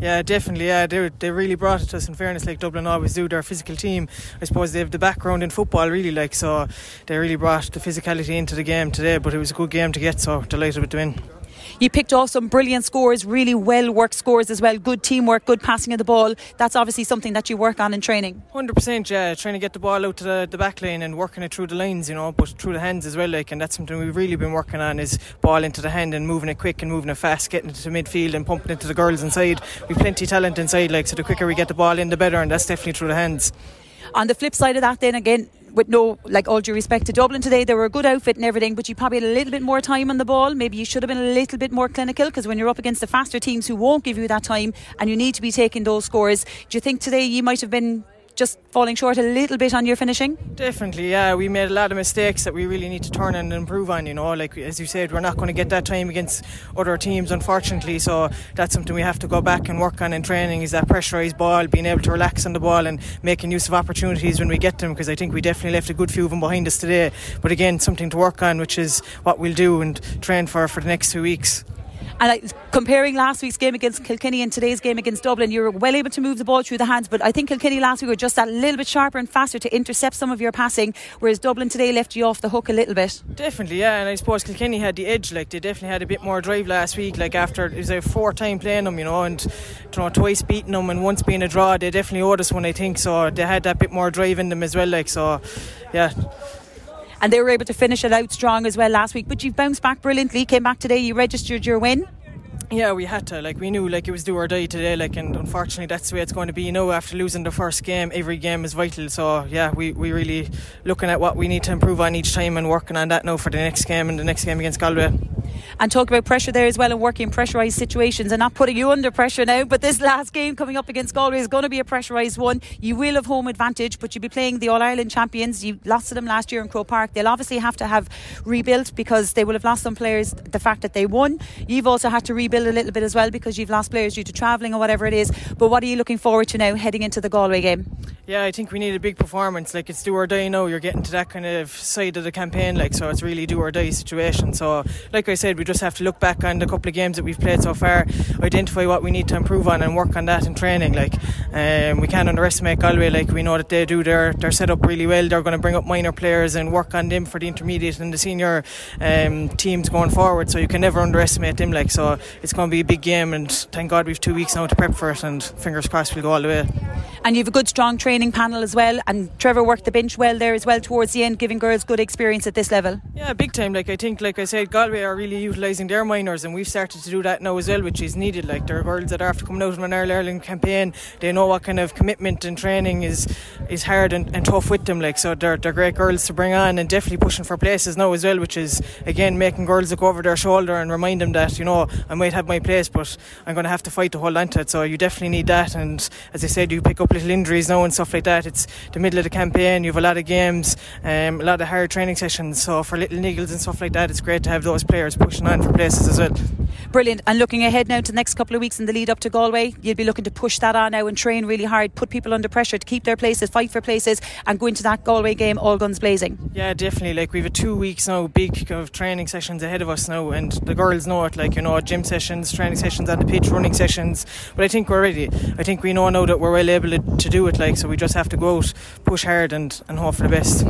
Yeah, definitely. Yeah, they, they really brought it to us. In fairness, like Dublin always do, their physical team. I suppose they have the background in football, really. Like so, they really brought the physicality into the game today. But it was a good game to get. So delighted with the win. You picked off some brilliant scores, really well worked scores as well. Good teamwork, good passing of the ball. That's obviously something that you work on in training. Hundred percent, yeah. Trying to get the ball out to the, the back line and working it through the lines, you know, but through the hands as well. Like, and that's something we've really been working on is ball into the hand and moving it quick and moving it fast, getting it to midfield and pumping it to the girls inside. We've plenty of talent inside, like so. The quicker we get the ball in, the better, and that's definitely through the hands. On the flip side of that, then again, with no, like all due respect to Dublin today, they were a good outfit and everything, but you probably had a little bit more time on the ball. Maybe you should have been a little bit more clinical because when you're up against the faster teams who won't give you that time and you need to be taking those scores, do you think today you might have been just falling short a little bit on your finishing? Definitely, yeah. We made a lot of mistakes that we really need to turn and improve on. You know, like as you said, we're not going to get that time against other teams, unfortunately. So that's something we have to go back and work on in training. Is that pressurised ball, being able to relax on the ball and making use of opportunities when we get them? Because I think we definitely left a good few of them behind us today. But again, something to work on, which is what we'll do and train for for the next two weeks. And comparing last week's game against Kilkenny and today's game against Dublin, you were well able to move the ball through the hands. But I think Kilkenny last week were just that little bit sharper and faster to intercept some of your passing, whereas Dublin today left you off the hook a little bit. Definitely, yeah. And I suppose Kilkenny had the edge. Like they definitely had a bit more drive last week. Like after it was a four time playing them, you know, and you know twice beating them and once being a draw, they definitely owed us one. I think so. They had that bit more drive in them as well. Like so, yeah and they were able to finish it out strong as well last week. But you've bounced back brilliantly. Came back today. You registered your win. Yeah, we had to. Like we knew, like it was do or die today. Like, and unfortunately, that's the way it's going to be. You know, after losing the first game, every game is vital. So yeah, we we really looking at what we need to improve on each time and working on that now for the next game and the next game against Galway and talk about pressure there as well and working pressurised situations and not putting you under pressure now. But this last game coming up against Galway is going to be a pressurised one. You will have home advantage, but you'll be playing the All Ireland champions. You lost to them last year in Croke Park. They'll obviously have to have rebuilt because they will have lost some players. The fact that they won, you've also had to rebuild a little bit as well because you've lost players due to travelling or whatever it is. But what are you looking forward to now heading into the Galway game? Yeah, I think we need a big performance. Like it's do or die now. You're getting to that kind of side of the campaign, like so. It's really do or die situation. So, like I said, we just have to look back on the couple of games that we've played so far, identify what we need to improve on, and work on that in training. Like, um, we can't underestimate Galway. Like we know that they do their their set up really well. They're going to bring up minor players and work on them for the intermediate and the senior um, teams going forward. So you can never underestimate them. Like so, it's going to be a big game, and thank God we've two weeks now to prep for it, and fingers crossed we'll go all the way. And you have a good strong training panel as well. And Trevor worked the bench well there as well towards the end, giving girls good experience at this level. Yeah, big time. Like I think, like I said, Galway are really utilising their minors, and we've started to do that now as well, which is needed. Like there are girls that are after coming out of an All Ireland campaign, they know what kind of commitment and training is is hard and, and tough with them. Like so, they're they're great girls to bring on, and definitely pushing for places now as well, which is again making girls look over their shoulder and remind them that you know I might have my place, but I'm going to have to fight to hold on to it. So you definitely need that. And as I said, you pick up little injuries now and stuff like that. It's the middle of the campaign, you have a lot of games, um, a lot of hard training sessions. So for little niggles and stuff like that, it's great to have those players pushing on for places as well. Brilliant. And looking ahead now to the next couple of weeks in the lead up to Galway, you'll be looking to push that on now and train really hard, put people under pressure to keep their places, fight for places, and go into that Galway game all guns blazing. Yeah, definitely. Like we've a two weeks now, big of training sessions ahead of us now, and the girls know it. Like you know, gym sessions, training sessions on the pitch, running sessions. But I think we're ready. I think we know now that we're well able to, do it. Like so, we just have to go out, push hard, and and hope for the best.